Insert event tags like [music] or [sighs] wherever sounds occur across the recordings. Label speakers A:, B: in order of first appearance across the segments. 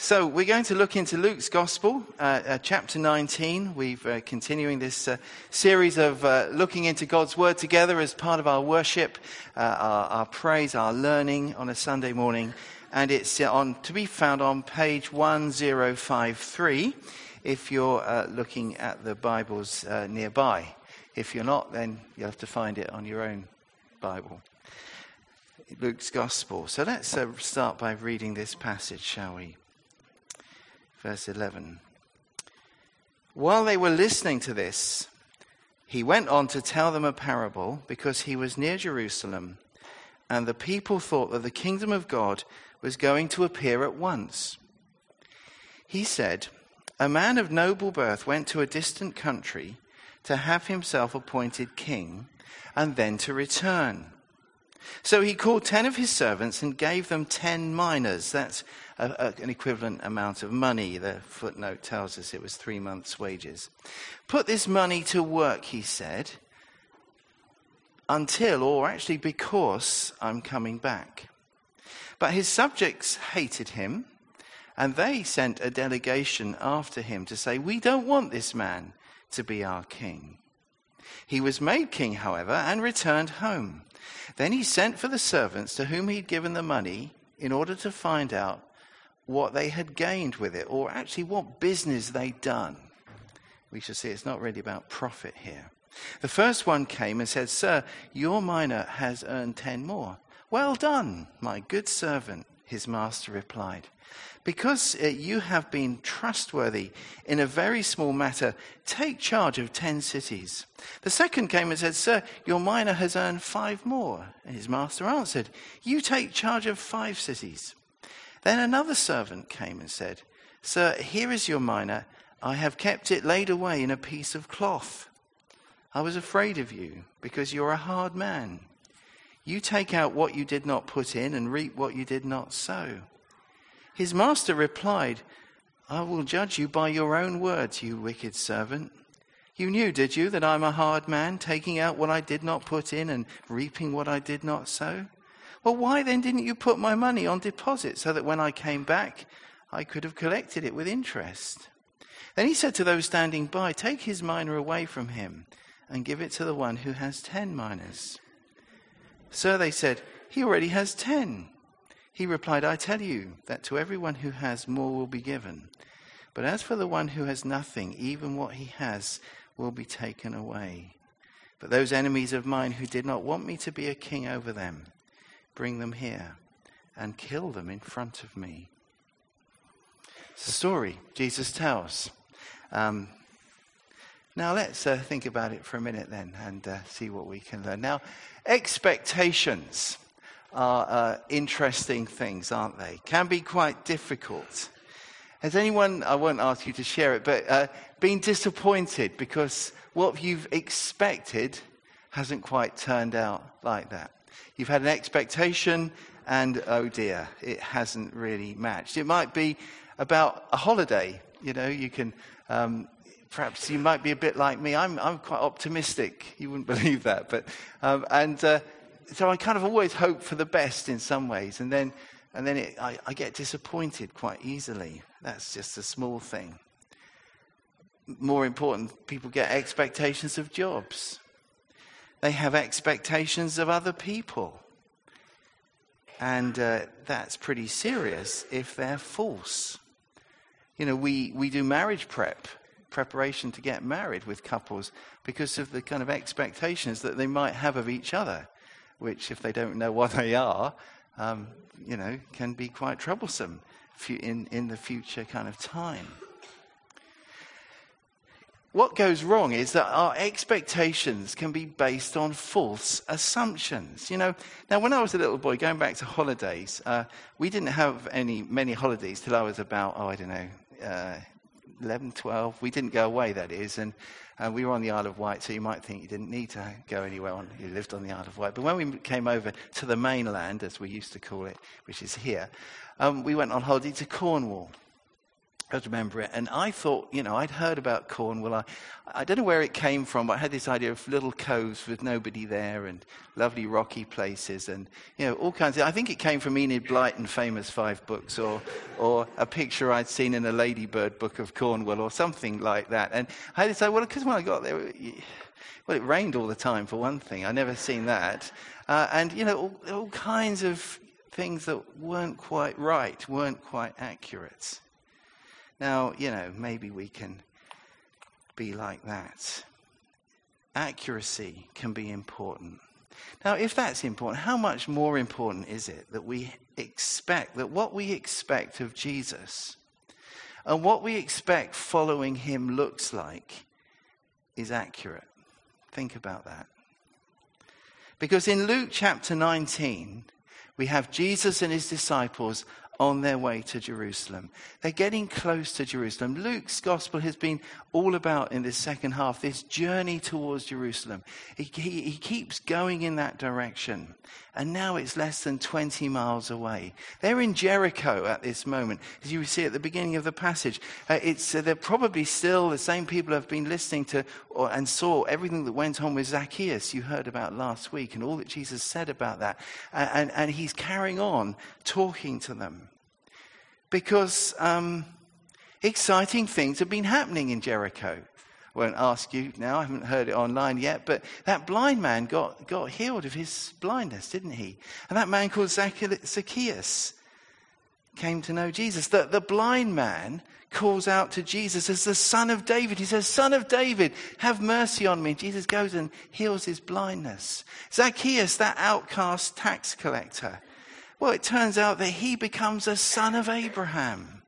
A: So we're going to look into Luke's Gospel, uh, uh, chapter 19. We're uh, continuing this uh, series of uh, looking into God's Word together as part of our worship, uh, our, our, praise, our learning on a Sunday morning, and it's on to be found on page 1053 if you're looking at the Bibles nearby. If you're not, then you'll have to find it on your own Bible. Luke's Gospel. So let's start by reading this passage, shall we? Verse 11. While they were listening to this, he went on to tell them a parable because he was near Jerusalem, and the people thought that the kingdom of God was going to appear at once. He said, A man of noble birth went to a distant country to have himself appointed king and then to return. So he called ten of his servants and gave them ten minas. That's a, a, an equivalent amount of money. The footnote tells us it was three months' wages. Put this money to work, he said, until, or actually because, I'm coming back. But his subjects hated him, and they sent a delegation after him to say, We don't want this man to be our king. He was made king, however, and returned home. Then he sent for the servants to whom he'd given the money in order to find out what they had gained with it, or actually what business they'd done. We should see it's not really about profit here. The first one came and said, Sir, your mina has earned ten more. Well done, my good servant, his master replied. Because uh, you have been trustworthy in a very small matter, take charge of ten cities. The second came and said, Sir, your mina has earned five more. And his master answered, You take charge of five cities. Then another servant came and said, Sir, here is your mina. I have kept it laid away in a piece of cloth. I was afraid of you because you're a hard man. You take out what you did not put in and reap what you did not sow. His master replied, I will judge you by your own words, you wicked servant. You knew, did you, that I'm a hard man, taking out what I did not put in and reaping what I did not sow? Well, why then didn't you put my money on deposit so that when I came back, I could have collected it with interest? Then he said to those standing by, Take his mina away from him and give it to the one who has ten minas. Sir, they said, He already has ten. He replied, I tell you that to everyone who has, more will be given. But as for the one who has nothing, even what he has will be taken away. But those enemies of mine who did not want me to be a king over them, bring them here and kill them in front of me. It's a story Jesus tells. Um, now let's uh, think about it for a minute then and uh, see what we can learn. Now, expectations are uh, interesting things, aren't they? Can be quite difficult. Has anyone, I won't ask you to share it, but uh, been disappointed because what you've expected hasn't quite turned out like that? You've had an expectation, and oh dear, it hasn't really matched. It might be about a holiday. You know, you can, um, perhaps you might be a bit like me. I'm, I'm quite optimistic. You wouldn't [laughs] believe that. But, um, and uh, so I kind of always hope for the best in some ways, and then, and then it, I, I get disappointed quite easily. That's just a small thing. More important, people get expectations of jobs. They have expectations of other people. And uh, that's pretty serious if they're false. You know, we, we do marriage prep, preparation to get married with couples because of the kind of expectations that they might have of each other which, if they don't know what they are, um, you know, can be quite troublesome in, in the future kind of time. What goes wrong is that our expectations can be based on false assumptions. You know, now when I was a little boy, going back to holidays, uh, we didn't have any many holidays till I was about, oh, I don't know, uh, 11, 12. We didn't go away, that is, and and we were on the Isle of Wight, so you might think you didn't need to go anywhere on, you lived on the Isle of Wight. But when we came over to the mainland, as we used to call it, which is here, um, we went on holiday to Cornwall. I remember it. And I thought, you know, I'd heard about Cornwall. I, I don't know where it came from, but I had this idea of little coves with nobody there and lovely rocky places and, you know, all kinds of. I think it came from Enid Blyton famous five books or, or a picture I'd seen in a Ladybird book of Cornwall or something like that. And I say, well, because when I got there, well, it rained all the time for one thing. I'd never seen that. Uh, and, you know, all, all kinds of things that weren't quite right, weren't quite accurate. Now, you know, maybe we can be like that. Accuracy can be important. Now, if that's important, how much more important is it that we expect, that what we expect of Jesus and what we expect following him looks like is accurate? Think about that. Because in Luke chapter 19, we have Jesus and his disciples on their way to Jerusalem. They're getting close to Jerusalem. Luke's gospel has been all about in this second half this journey towards Jerusalem. He, he, he, keeps going in that direction. And now it's less than 20 miles away. They're in Jericho at this moment. As you see at the beginning of the passage, uh, it's, uh, they're probably still the same people who have been listening to or, and saw everything that went on with Zacchaeus, you heard about last week, and all that Jesus said about that. And, and he's carrying on talking to them because um, exciting things have been happening in Jericho. I won't ask you now, I haven't heard it online yet, but that blind man got, got healed of his blindness, didn't he? And that man called Zacchaeus came to know Jesus. The, the blind man calls out to Jesus as the son of David. He says, Son of David, have mercy on me. Jesus goes and heals his blindness. Zacchaeus, that outcast tax collector, well, it turns out that he becomes a son of Abraham.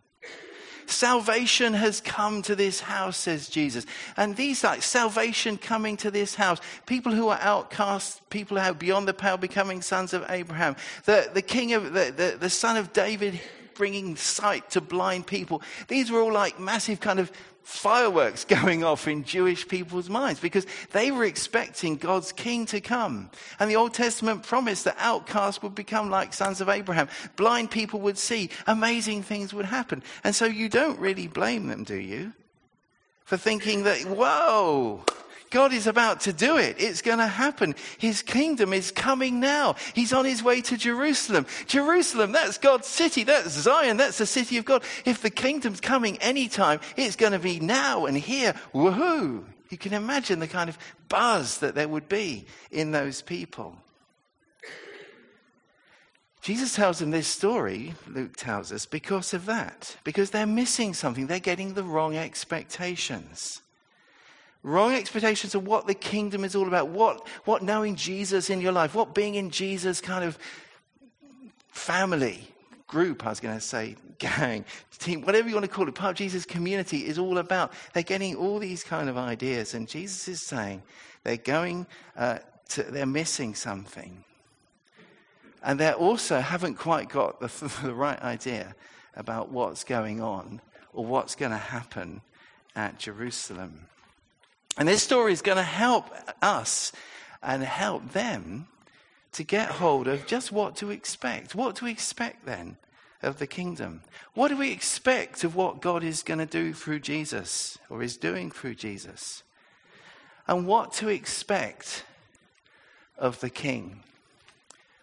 A: Salvation has come to this house, says Jesus. And these like salvation coming to this house. People who are outcasts, people who are beyond the pale becoming sons of Abraham. The, the king of, the, the, the son of David bringing sight to blind people. These were all like massive kind of fireworks [laughs] going off in Jewish people's minds because they were expecting God's king to come. And the Old Testament promised that outcasts would become like sons of Abraham. Blind people would see. Amazing things would happen. And so you don't really blame them, do you? For thinking that, whoa, God is about to do it. It's going to happen. His kingdom is coming now. He's on his way to Jerusalem. Jerusalem, that's God's city. That's Zion. That's the city of God. If the kingdom's coming anytime, it's going to be now and here. Woohoo! You can imagine the kind of buzz that there would be in those people. Jesus tells them this story, Luke tells us, because of that. Because they're missing something. They're getting the wrong expectations. Wrong expectations of what the kingdom is all about, what, what knowing Jesus in your life, what being in Jesus kind of family, group, I was going to say, [laughs] gang, team, whatever you want to call it, part of Jesus' community is all about. They're getting all these kind of ideas, and Jesus is saying they're going, uh, to, they're missing something. And they also haven't quite got the, [laughs] the right idea about what's going on or what's going to happen at Jerusalem. And this story is going to help us and help them to get hold of just what to expect. What to expect then of the kingdom? What do we expect of what God is going to do through Jesus or is doing through Jesus? And what to expect of the king?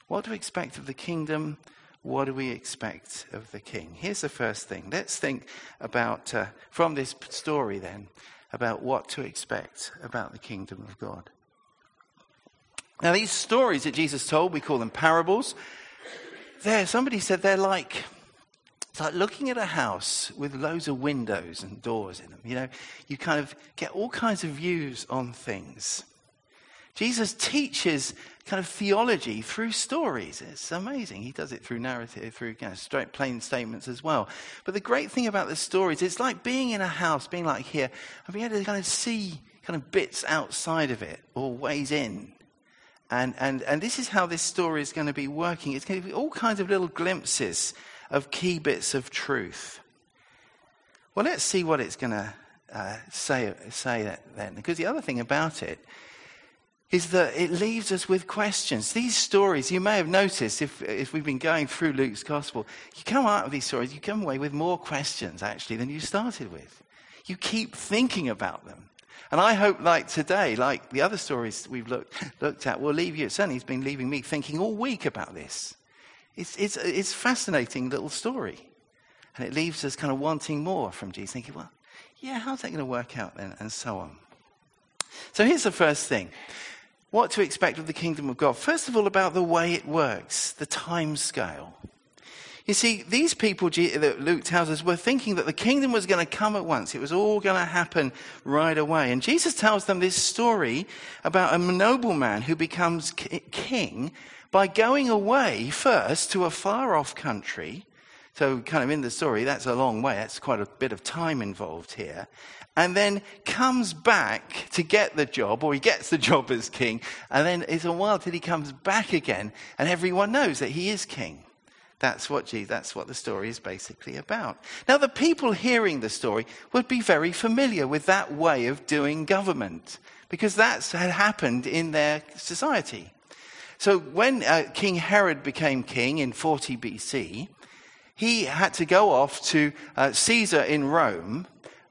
A: What do we expect of the kingdom? What do we expect of the king? Here's the first thing. Let's think about, uh, from this story then, about what to expect about the kingdom of God. Now, these stories that Jesus told, we call them parables. There, somebody said they're like, it's like looking at a house with loads of windows and doors in them. You know, you kind of get all kinds of views on things. Jesus teaches kind of theology through stories. It's amazing. He does it through narrative, through you know, straight, plain statements as well. But the great thing about the stories, it's like being in a house, being like here, and being able to kind of see kind of bits outside of it or ways in. And, and, and this is how this story is going to be working. It's going to be all kinds of little glimpses of key bits of truth. Well, let's see what it's going to uh, say, say then. Because the other thing about it is that it leaves us with questions. These stories, you may have noticed if, if we've been going through Luke's gospel, you come out of these stories, you come away with more questions actually than you started with. You keep thinking about them. And I hope, like today, like the other stories we've looked, looked at, will leave you, certainly it's been leaving me thinking all week about this. It's, it's, it's a fascinating little story. And it leaves us kind of wanting more from Jesus, thinking, well, yeah, how's that going to work out then? And so on. So here's the first thing what to expect of the kingdom of God. First of all, about the way it works, the time scale. You see, these people that Luke tells us were thinking that the kingdom was going to come at once. It was all going to happen right away. And Jesus tells them this story about a nobleman who becomes king by going away first to a far off country. So, kind of in the story, that's a long way. That's quite a bit of time involved here and then comes back to get the job, or he gets the [laughs] job as king, and then it's a while till he comes back again, and everyone knows that he is king. That's what, Jesus, that's what the story is basically about. Now, the people hearing the story would be very familiar with that way of doing government, because that's had happened in their society. So, when uh, King Herod became king in 40 BC, he had to go off to uh, Caesar in Rome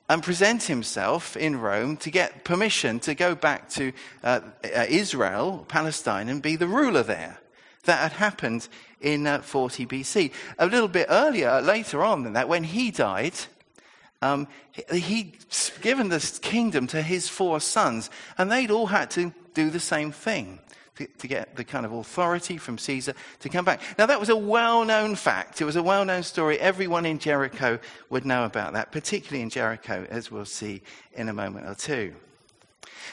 A: and present himself in Rome to get permission to go back to uh, uh, Israel, Palestine, and be the ruler there. That had happened in uh, 40 BC. A little bit earlier, later on than that, when he died, um, he'd given this kingdom to his four sons, and they'd all had to do the same thing to, to get the kind of authority from Caesar to come back. Now, that was a well known fact. It was a well known story. Everyone in Jericho would know about that, particularly in Jericho, as we'll see in a moment or two.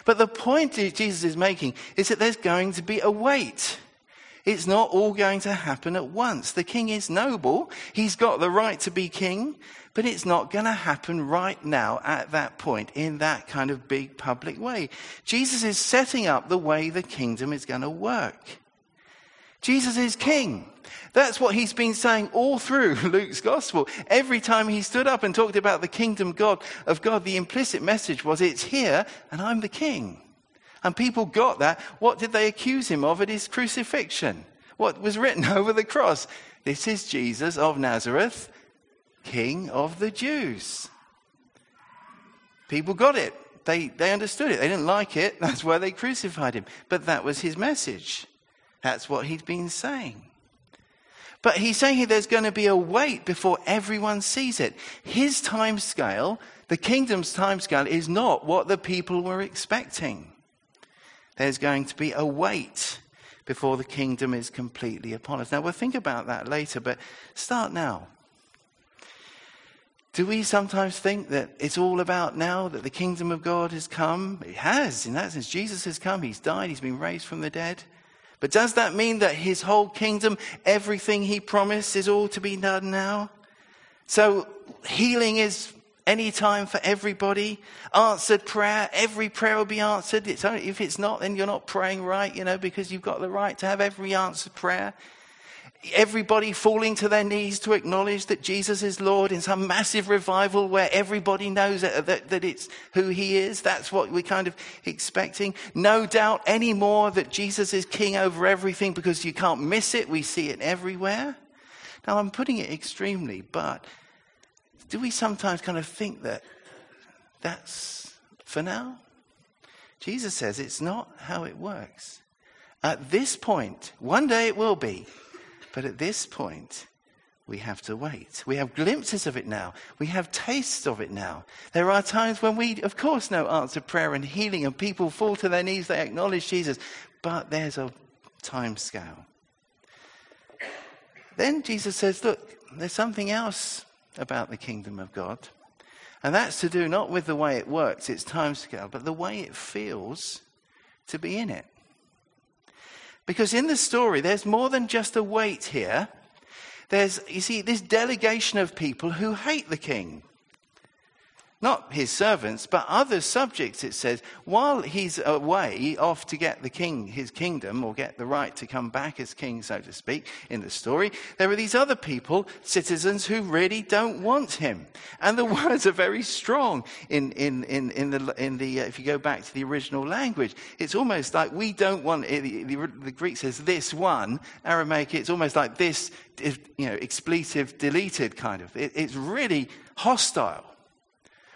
A: But the point Jesus is making is that there's going to be a wait. It's not all going to happen at once. The king is noble. He's got the right to be king, but it's not going to happen right now at that point in that kind of big public way. Jesus is setting up the way the kingdom is going to work. Jesus is king. That's what he's been saying all through [laughs] Luke's gospel. Every time he stood up and talked about the kingdom God, of God, the implicit message was, it's here and I'm the king. And people got that. What did they accuse him of at his crucifixion? What was written [laughs] over the cross? This is Jesus of Nazareth, King of the Jews. People got it. They, they understood it. They didn't like it. [laughs] That's why they crucified him. But that was his message. That's what he'd been saying. But he's saying there's going to be a wait before everyone sees it. His time scale, the kingdom's time scale, is not what the people were expecting. There's going to be a wait before the kingdom is completely upon us. Now, we'll think about that later, but start now. Do we sometimes think that it's all about now that the kingdom of God has come? It has, in that sense. Jesus has come, he's died, he's been raised from the dead. But does that mean that his whole kingdom, everything he promised, is all to be done now? So healing is any time for everybody. Answered prayer, every prayer will be answered. It's only, if it's not, then you're not praying right, you know, because you've got the right to have every answered prayer. Everybody falling to their knees to acknowledge that Jesus is Lord in some massive revival where everybody knows that, that, that it's who he is. That's what we're kind of expecting. No doubt anymore that Jesus is king over everything because you can't miss it. We see it everywhere. Now, I'm putting it extremely, but do we sometimes kind of think that that's for now? Jesus says it's not how it works. At this point, one day it will be, but at this point, we have to wait. We have glimpses of it now. We have tastes of it now. There are times when we, of course, know answer prayer and healing, and people fall to their knees, they acknowledge Jesus, but there's a time scale. Then Jesus says, Look, there's something else about the kingdom of God. And that's to do not with the way it works, its timescale, but the way it feels to be in it. Because in the story, there's more than just a wait here. There's, you see, this delegation of people who hate the king. Not his servants, but other subjects, it says, while he's away off to get the king, his kingdom, or get the right to come back as king, so to speak, in the story, there are these other people, citizens, who really don't want him. And the [laughs] words are very strong in, in, in, in the, in the uh, if you go back to the original language. It's almost like we don't want, the, the, the Greek says this one, Aramaic, it's almost like this, you know, expletive deleted kind of. It, it's really hostile.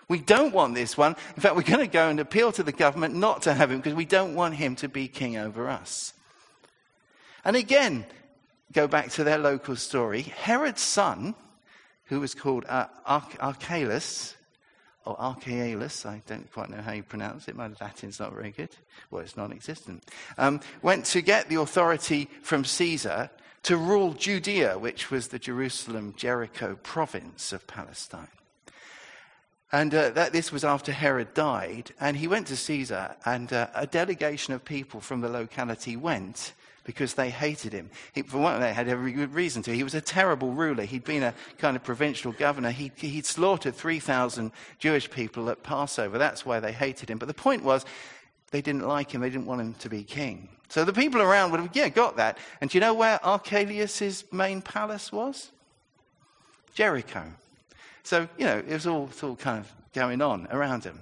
A: We don't want this one. In fact, we're going to go and appeal to the government not to have him because we don't want him to be king over us. And again, go back to their local story. Herod's son, who was called uh, Archelaus, or Archaeolus, I don't quite know how you pronounce it. My Latin's not very good. Well, it's non existent. Um, went to get the authority from Caesar to rule Judea, which was the Jerusalem Jericho province of Palestine. And uh, that, this was after Herod died. And he went to Caesar, and uh, a delegation of people from the locality went because they hated him. He, for one, they had every good reason to. He was a terrible ruler. He'd been a kind of provincial governor. He, he'd slaughtered 3,000 Jewish people at Passover. That's why they hated him. But the point was, they didn't like him. They didn't want him to be king. So the people around would have, yeah, got that. And do you know where Archelaus' main palace was? Jericho. So, you know, it was all, all kind of going on around him.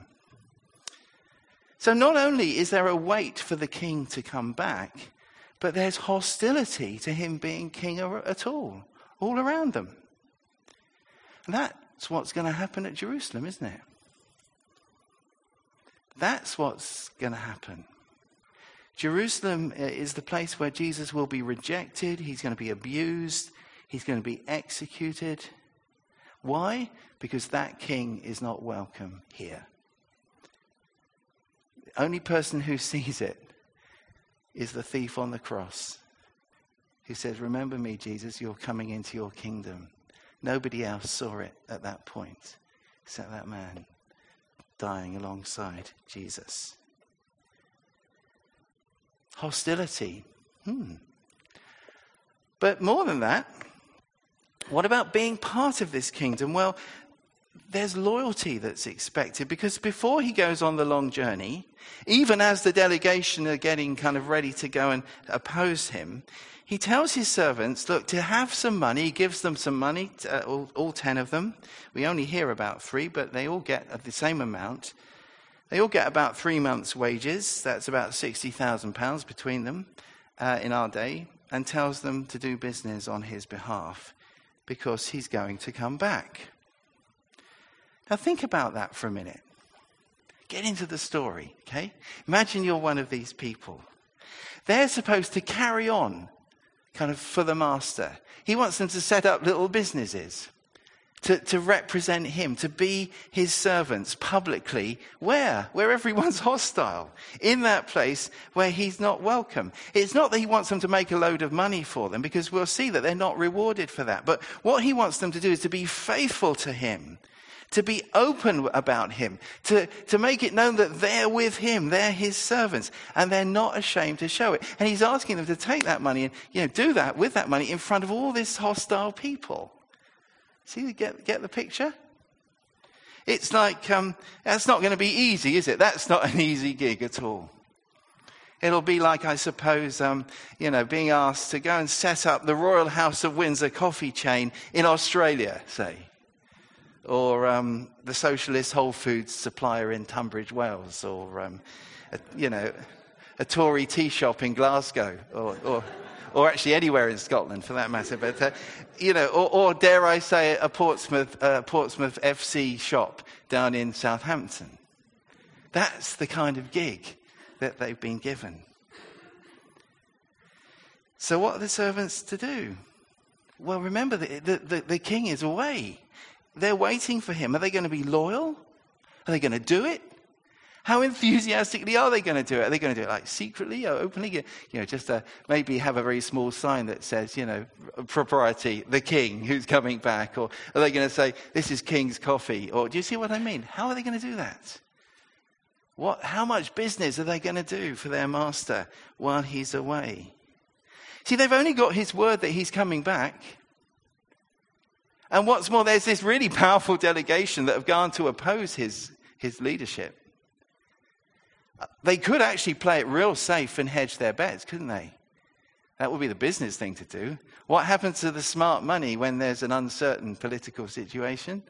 A: So, not only is there a wait for the king to come back, but there's hostility to him being king at all, all around them. And that's what's going to happen at Jerusalem, isn't it? That's what's going to happen. Jerusalem uh, is the place where Jesus will be rejected, he's going to be abused, he's going to be executed. Why? Because that king is not welcome here. The only person who [laughs] sees it is the thief on the cross who says, Remember me, Jesus, you're coming into your kingdom. Nobody else saw it at that point except that man dying alongside Jesus. Hostility. Hmm. But more than that, what about being part of this kingdom? Well, there's loyalty that's expected because before he goes on the long journey, even as the delegation are getting kind of ready to go and oppose him, he tells his servants, look, to have some money, he gives them some money, uh, all, all, 10 of them. We only hear about three, but they all get the same amount. They all get about three months' wages. That's about £60,000 between them uh, in our day, and tells them to do business on his behalf because he's going to come back. Now, think about that for a minute. Get into the story, okay? Imagine you're one of these people. They're supposed to carry on kind of for the master. He wants them to set up little businesses to, to represent him, to be his servants publicly. Where? Where everyone's [laughs] hostile. In that place where he's not welcome. It's not that he wants them to make a load of money for them, because we'll see that they're not rewarded for that. But what he wants them to do is to be faithful to him. To be open about him, to, to make it known that they're with him, they're his servants, and they're not ashamed to show it. And he's asking them to take that money and, you know, do that with that money in front of all this hostile people. See, get, get the picture? It's like, um, that's not going to be easy, is it? That's not [laughs] an easy gig at all. It'll be like, I suppose, um, you know, being asked to go and set up the Royal House of Windsor coffee chain in Australia, say. Or um, the socialist Whole Foods supplier in Tunbridge Wells. Or, um, a, you know, a Tory tea shop in Glasgow. Or, or or actually anywhere in Scotland for that matter. But, uh, you know, or, or, dare I say, a Portsmouth, uh, Portsmouth FC shop down in Southampton. That's the kind of gig that they've been given. So, what are the servants to do? Well, remember, the, the, the, the king is away. They're waiting for him. Are they going to be loyal? Are they going to do it? How enthusiastically are they going to do it? Are they going to do it like secretly or openly? You know, just uh, maybe have a very small sign that says, you know, propriety, the king who's coming back. Or are they going to say, this is king's coffee? Or do you see what I mean? How are they going to do that? What, how much business are they going to do for their master while he's away? See, they've only got his word that he's coming back. And what's more, there's this really powerful delegation that have gone to oppose his, his leadership. They could actually play it real safe and hedge their bets, couldn't they? That would be the business thing to do. What happens to the smart money when there's an uncertain political situation?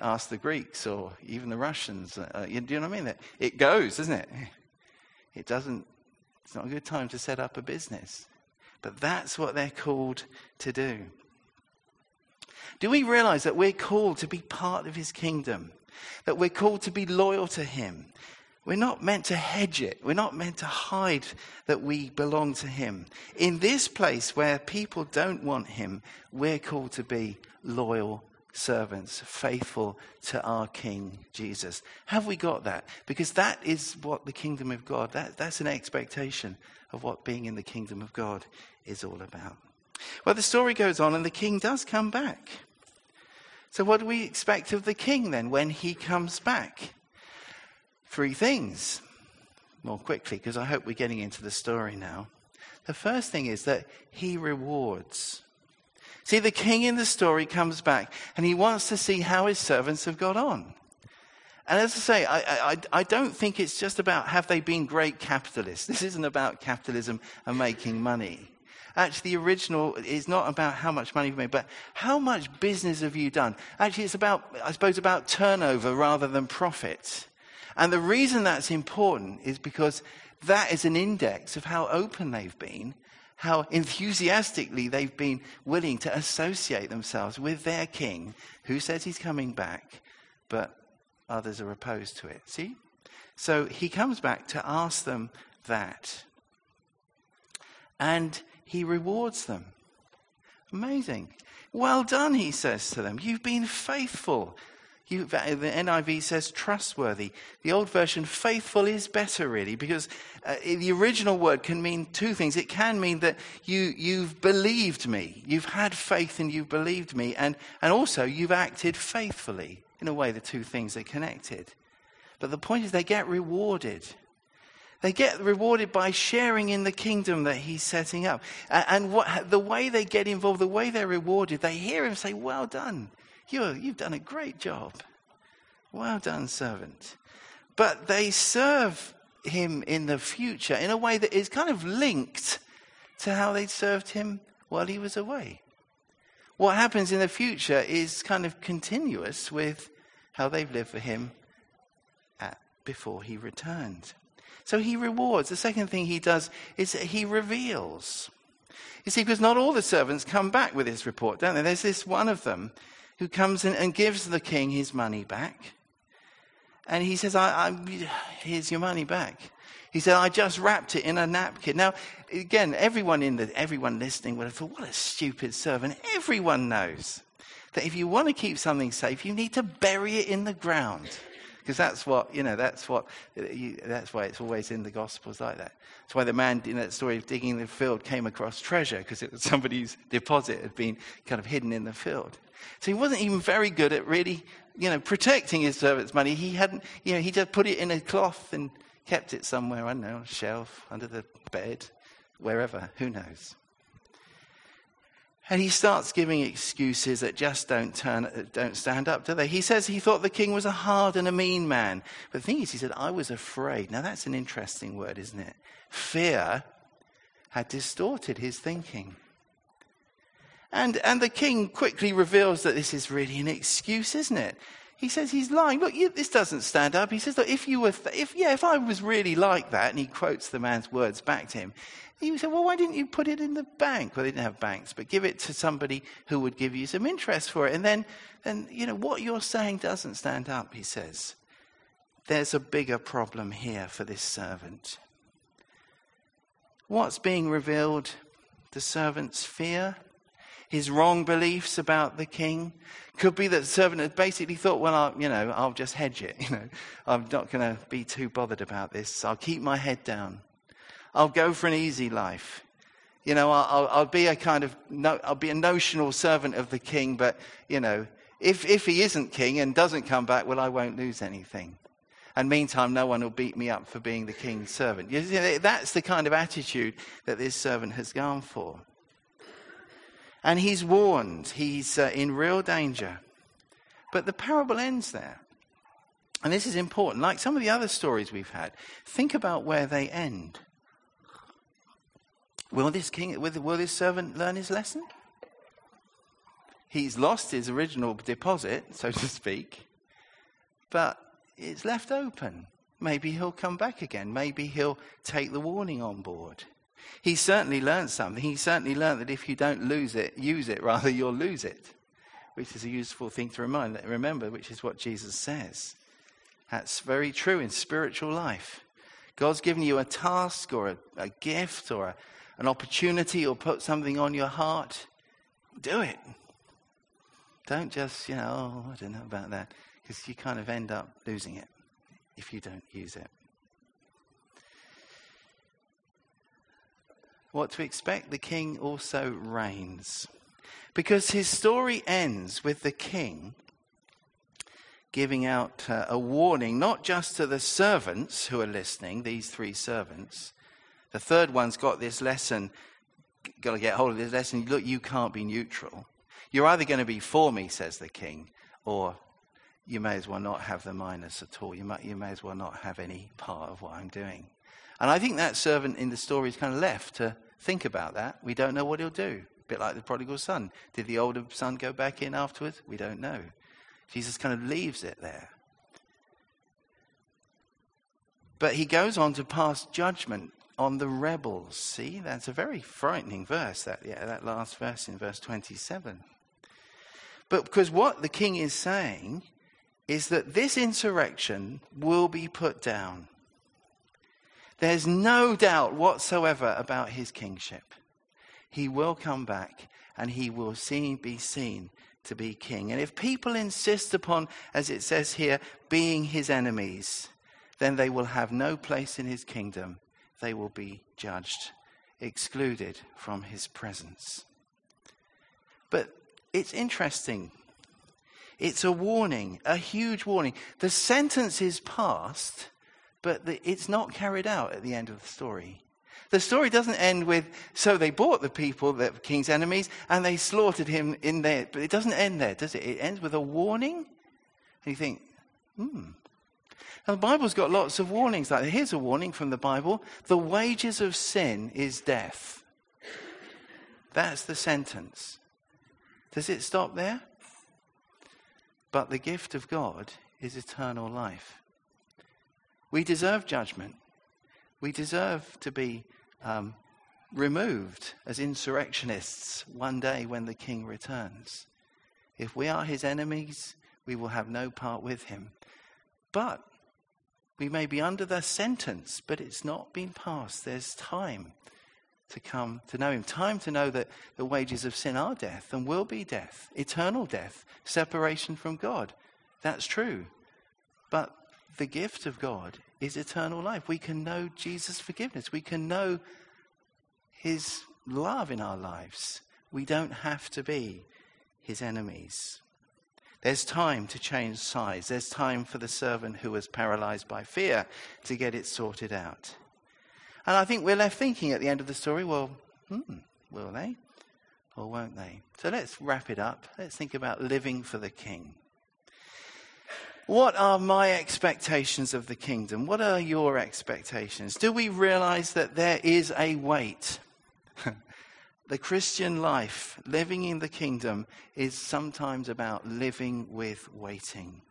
A: Ask the Greeks or even the Russians. Uh, you, do you know what I mean? It goes, doesn't it? [laughs] It doesn't, it's not a good time to set up a business. But that's what they're called to do. Do we realize that we're called to be part of his kingdom? That we're called to be loyal to him? We're not meant to hedge it. We're not meant to hide that we belong to him. In this place where people don't want him, we're called to be loyal servants, faithful to our King Jesus. Have we got that? Because that is what the kingdom of God, that, that's an expectation of what being in the kingdom of God is all about. Well, the story goes on, and the king does come back. So, what do we expect of the king then when he comes back? Three things more quickly, because I hope we're getting into the story now. The first thing is that he rewards. See, the king in the story comes back and he wants to see how his servants have got on. And as I say, I, I, I, don't think it's just about have they been great capitalists. [laughs] This isn't about capitalism and making money. Actually, the original is not about how much money you've made, but how much business have you done? Actually, it's about, I suppose, about turnover rather than profit. And the reason that's important is because that is an index of how open they've been, how enthusiastically they've been willing to associate themselves with their king, who says he's coming back, but others are opposed to it. See? So he comes back to ask them that. And he rewards them. Amazing. Well done, he says to them. You've been faithful. The NIV says trustworthy. The old version, faithful, is better, really, because uh, the original word can mean two things. It can mean that you, you've believed me, you've had faith and you've believed me, and, and also you've acted faithfully. In a way, the two things are connected. But the point is, they get rewarded. They get rewarded by sharing in the kingdom that he's setting up. And what, the way they get involved, the way they're rewarded, they hear him say, Well done. You you've done a great job. Well done, servant. But they serve him in the future in a way that is kind of linked to how they served him while he was away. What happens in the future is kind of continuous with how they've lived for him at, before he returned. So he rewards. The second thing he does is he reveals. You see, because not all the servants come back with this report, don't they? There's this one of them who comes in and gives the king his money back. And he says, I, I, Here's your money back. He said, I just wrapped it in a napkin. Now, again, everyone in the, everyone listening would have thought, what a stupid servant. Everyone knows that if you want to keep something safe, you need to bury it in the ground because that's what you know. That's what. You, that's why it's always in the Gospels like that. That's why the man in that story of digging the field came across treasure because it was [laughs] somebody's deposit had been kind of hidden in the field. So he wasn't even very good at really, you know, protecting his servant's money. He hadn't, you know, he just put it in a cloth and kept it somewhere. I don't know, on a shelf, under the bed, wherever. Who knows? And he starts giving excuses that just don't, turn, don't stand up, do they? He says he thought the king was a hard and a mean man. But the thing is, he said, I was afraid. Now, that's an interesting word, isn't it? Fear had distorted his thinking. And, and the king quickly reveals that this is really an excuse, isn't it? He says he's lying. Look, you, this doesn't stand up. He says, look, if you were, th- if, yeah, if I was really like that, and he quotes the man's words back to him, he said, well, why didn't you put it in the bank? Well, they didn't have banks, but give it to somebody who would give you some interest for it. And then, then you know, what you're saying doesn't stand up, he says. There's a bigger problem here for this servant. What's being revealed? The servant's fear, his wrong beliefs about the king. Could be that the servant had basically thought, well, I'll, you know, I'll just hedge it. [laughs] You know, I'm not going to be too bothered about this. I'll keep my head down. I'll go for an easy life. You know, I'll, I'll be a kind of, no, I'll be a notional servant of the king, but, you know, if, if he isn't king and doesn't come back, well, I won't lose anything. And meantime, no one will beat me up for being the king's servant. That's the kind of attitude that this servant has gone for. And he's warned, he's uh, in real danger. But the parable ends there. And this is important. Like some of the other stories we've had, think about where they end. Will this king, will this servant learn his lesson? He's lost his original deposit, so to speak, but it's left open. Maybe he'll come back again. Maybe he'll take the warning on board. He certainly learned something. He certainly learned that if you don't lose it, use it, rather, [laughs] you'll lose it, which is a useful thing to remind, remember, which is what Jesus says. That's very true in spiritual life. God's given you a task or a, a gift or a, an opportunity or put something on your heart. Do it. Don't just, you know, oh, I don't know about that, because you kind of end up losing it if you don't use it. What to expect? The king also reigns. Because his story ends with the king giving out uh, a warning, not just to the servants who are listening, these three servants. The third one's got this lesson, got to get hold of this lesson. Look, you can't be neutral. You're either going to be for me, says the king, or you may as well not have the minas at all. You may, you may as well not have any part of what I'm doing. And I think that servant in the story is kind of left to think about that. We don't know what he'll do. A bit like the prodigal son. Did the older son go back in afterwards? We don't know. Jesus kind of leaves it there. But he goes on to pass judgment on the rebels. See, that's a very frightening verse, that, yeah, that last verse in verse 27. But because what the king is saying is that this insurrection will be put down. There's no doubt whatsoever about his kingship. He will come back and he will see, be seen to be king. And if people insist upon, as it says here, being his enemies, then they will have no place in his kingdom. They will be judged, excluded from his presence. But it's interesting. It's a warning, a huge warning. The sentence is passed, but the, it's not carried out at the end of the story. The story doesn't end with, so they bought the people, the king's enemies, and they slaughtered him in there. But it doesn't end there, does it? It ends with a warning. And you think, hmm. Now, the Bible's got lots of warnings like Here's a warning from the Bible the wages of sin is death. That's the sentence. Does it stop there? But the gift of God is eternal life. We deserve judgment. We deserve to be um, removed as insurrectionists one day when the king returns. If we are his enemies, we will have no part with him. But we may be under the sentence, but it's not been passed. There's time to come to know him. Time to know that the wages of sin are death and will be death, eternal death, separation from God. That's true. But the gift of God is eternal life. We can know Jesus' forgiveness. We can know his love in our lives. We don't have to be his enemies. There's time to change sides. There's time for the servant who was paralyzed by fear to get it sorted out. And I think we're left thinking at the end of the story, well, hmm, will they or won't they? So let's wrap it up. Let's think about living for the king. What are my expectations of the kingdom? What are your expectations? Do we realize that there is a weight? [laughs] the Christian life, living in the kingdom, is sometimes about living with waiting.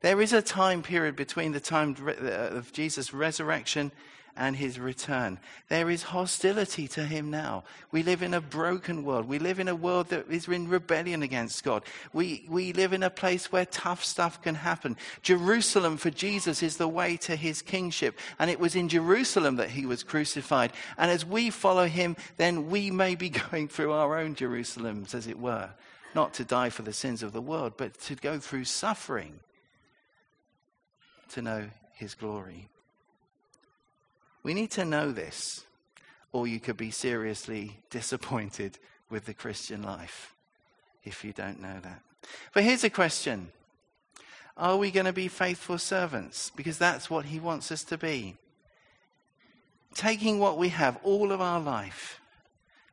A: There is a time period between the time of Jesus' resurrection and his return. There is hostility to him now. We live in a broken world. We live in a world that is in rebellion against God. We, we live in a place where tough stuff can happen. Jerusalem for Jesus is the way to his kingship. And it was in Jerusalem that he was crucified. And as we follow him, then we may be [laughs] going through our own Jerusalems, as it were. Not to die for the sins of the world, but to go through suffering to know his glory. We need to know this, or you could be seriously [laughs] disappointed with the Christian life if you don't know that. But here's a question Are we going to be faithful servants? Because that's what he wants us to be. Taking what we have, all of our life,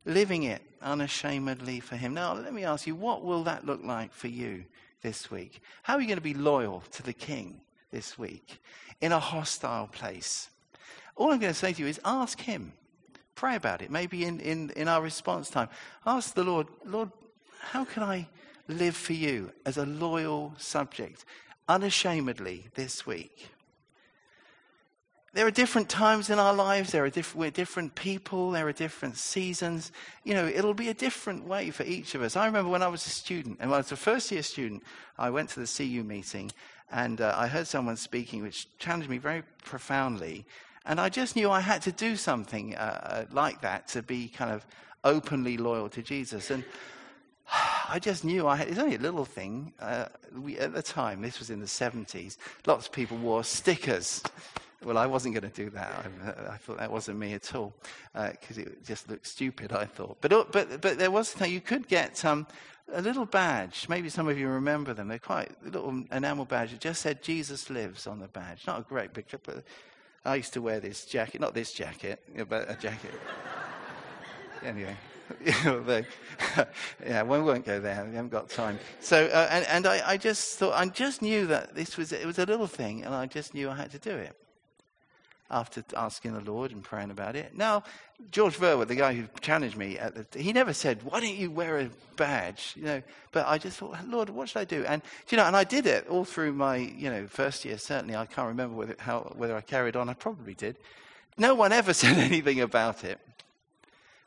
A: living it unashamedly for Him. Now, let me ask you, what will that look like for you this week? How are you going to be loyal to the King this week in a hostile place? All I'm going to say to you is ask Him. Pray about it. Maybe in, in, in our response time, ask the Lord, Lord, how can I live for you as a loyal subject, unashamedly this week? There are different times in our lives. There are diff- we're different people. There are different seasons. You know, it'll be a different way for each of us. I remember when I was a student, and when I was a first year student, I went to the CU meeting, and uh, I heard someone speaking which challenged me very profoundly. And I just knew I had to do something uh, uh like that to be kind of openly loyal to Jesus. And [sighs] I just knew I had, it's only a little thing. Uh, we, at the time, this was in the 70s, lots of people wore stickers well, I wasn't going to do that. I, I, thought that wasn't me at all because uh, it just looked stupid. I thought, but uh, but but there was you could get um, a little badge. Maybe some of you remember them. They're quite a little enamel badge. It just said "Jesus lives" on the badge. Not a great picture, but I used to wear this jacket. Not this jacket, but a jacket. anyway. [laughs] [laughs] yeah, we won't go there. We haven't got time. So, uh, and, and I, I, just thought, I just knew that this was, it was a little thing, and I just knew I had to do it after asking the Lord and praying about it. Now, George Verwood, the guy who challenged me, the, he never said, "Why don't you wear a badge?" You know, but I just thought, "Lord, what should I do?" And you know, and I did it all through my you know first year. Certainly, I can't remember whether, how, whether I carried on. I probably did. No one ever [laughs] said anything about it.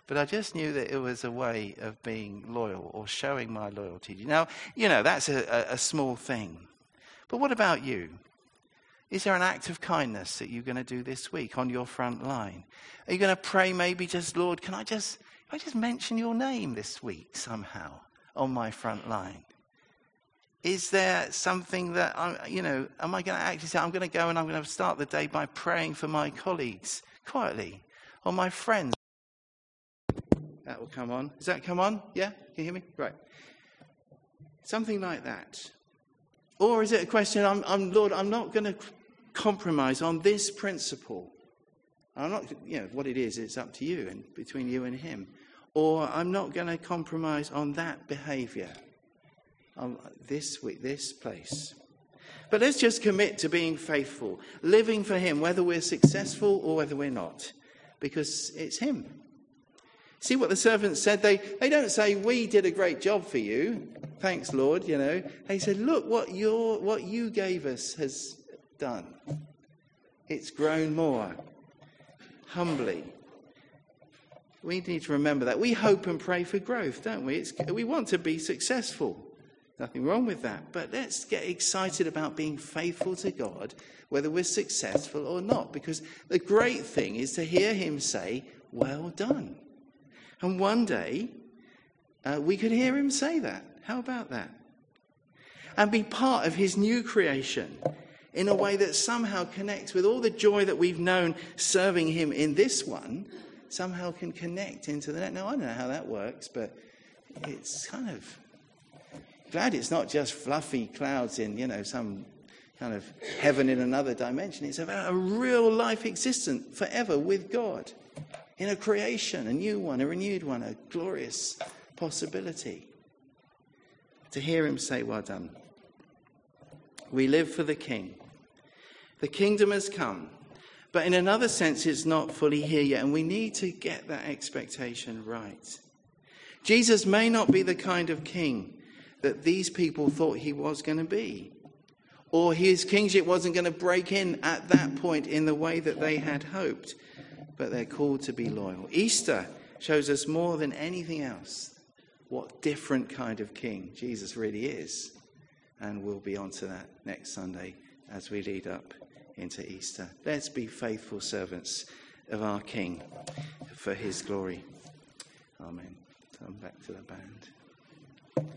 A: But I just knew that it was a way of being loyal or showing my loyalty. Now, you know, that's a, a, a small thing. But what about you? Is there an act of kindness that you're going to do this week on your front line? Are you going to pray maybe just, Lord, can I just, can I just mention your name this week somehow on my front line? Is there something that, I, you know, am I going to actually say, I'm going to go and I'm going to start the day by praying for my colleagues quietly or my friends? That will come on. Does that come on? Yeah? Can you hear me? Right. Something like that. Or is it a question, I'm, I'm Lord, I'm not going to compromise on this principle. I'm not, you know, what it is, it's up to you and between you and him. Or I'm not going to compromise on that behavior, on this week, this place. But let's just commit to being faithful, living for him, whether we're successful or whether we're not, because it's him. See what the servants said? They, they don't say, We did a great job for you. Thanks, Lord, you know. They said, Look what, your, what you gave us has done. It's grown more humbly. We need to remember that. We hope and pray for growth, don't we? It's, we want to be successful. Nothing wrong with that. But let's get excited about being faithful to God, whether we're successful or not. Because the great thing is to hear Him say, Well done. And one day, uh, we could hear Him say that. How about that? And be part of His new creation in a way that somehow connects with all the joy that we've known serving Him in this one, somehow can connect into the next. Now, I don't know how that works, but it's kind of glad it's not just fluffy clouds in, you know, some kind of heaven in another dimension. It's about a real life existence forever with God in a creation, a new one, a renewed one, a glorious possibility. To hear him say, Well done. We live for the King. The kingdom has come. But in another sense, it's not fully here yet, and we need to get that expectation right. Jesus may not be the kind of king that these people thought he was going to be, or his kingship wasn't going to break in at that point in the way that they had hoped, but they're called to be loyal. Easter shows us more than anything else what different kind of king Jesus really is, and we'll be on to that next Sunday as we lead up into Easter. Let's be faithful servants of our King for his glory. Amen. Come back to the band.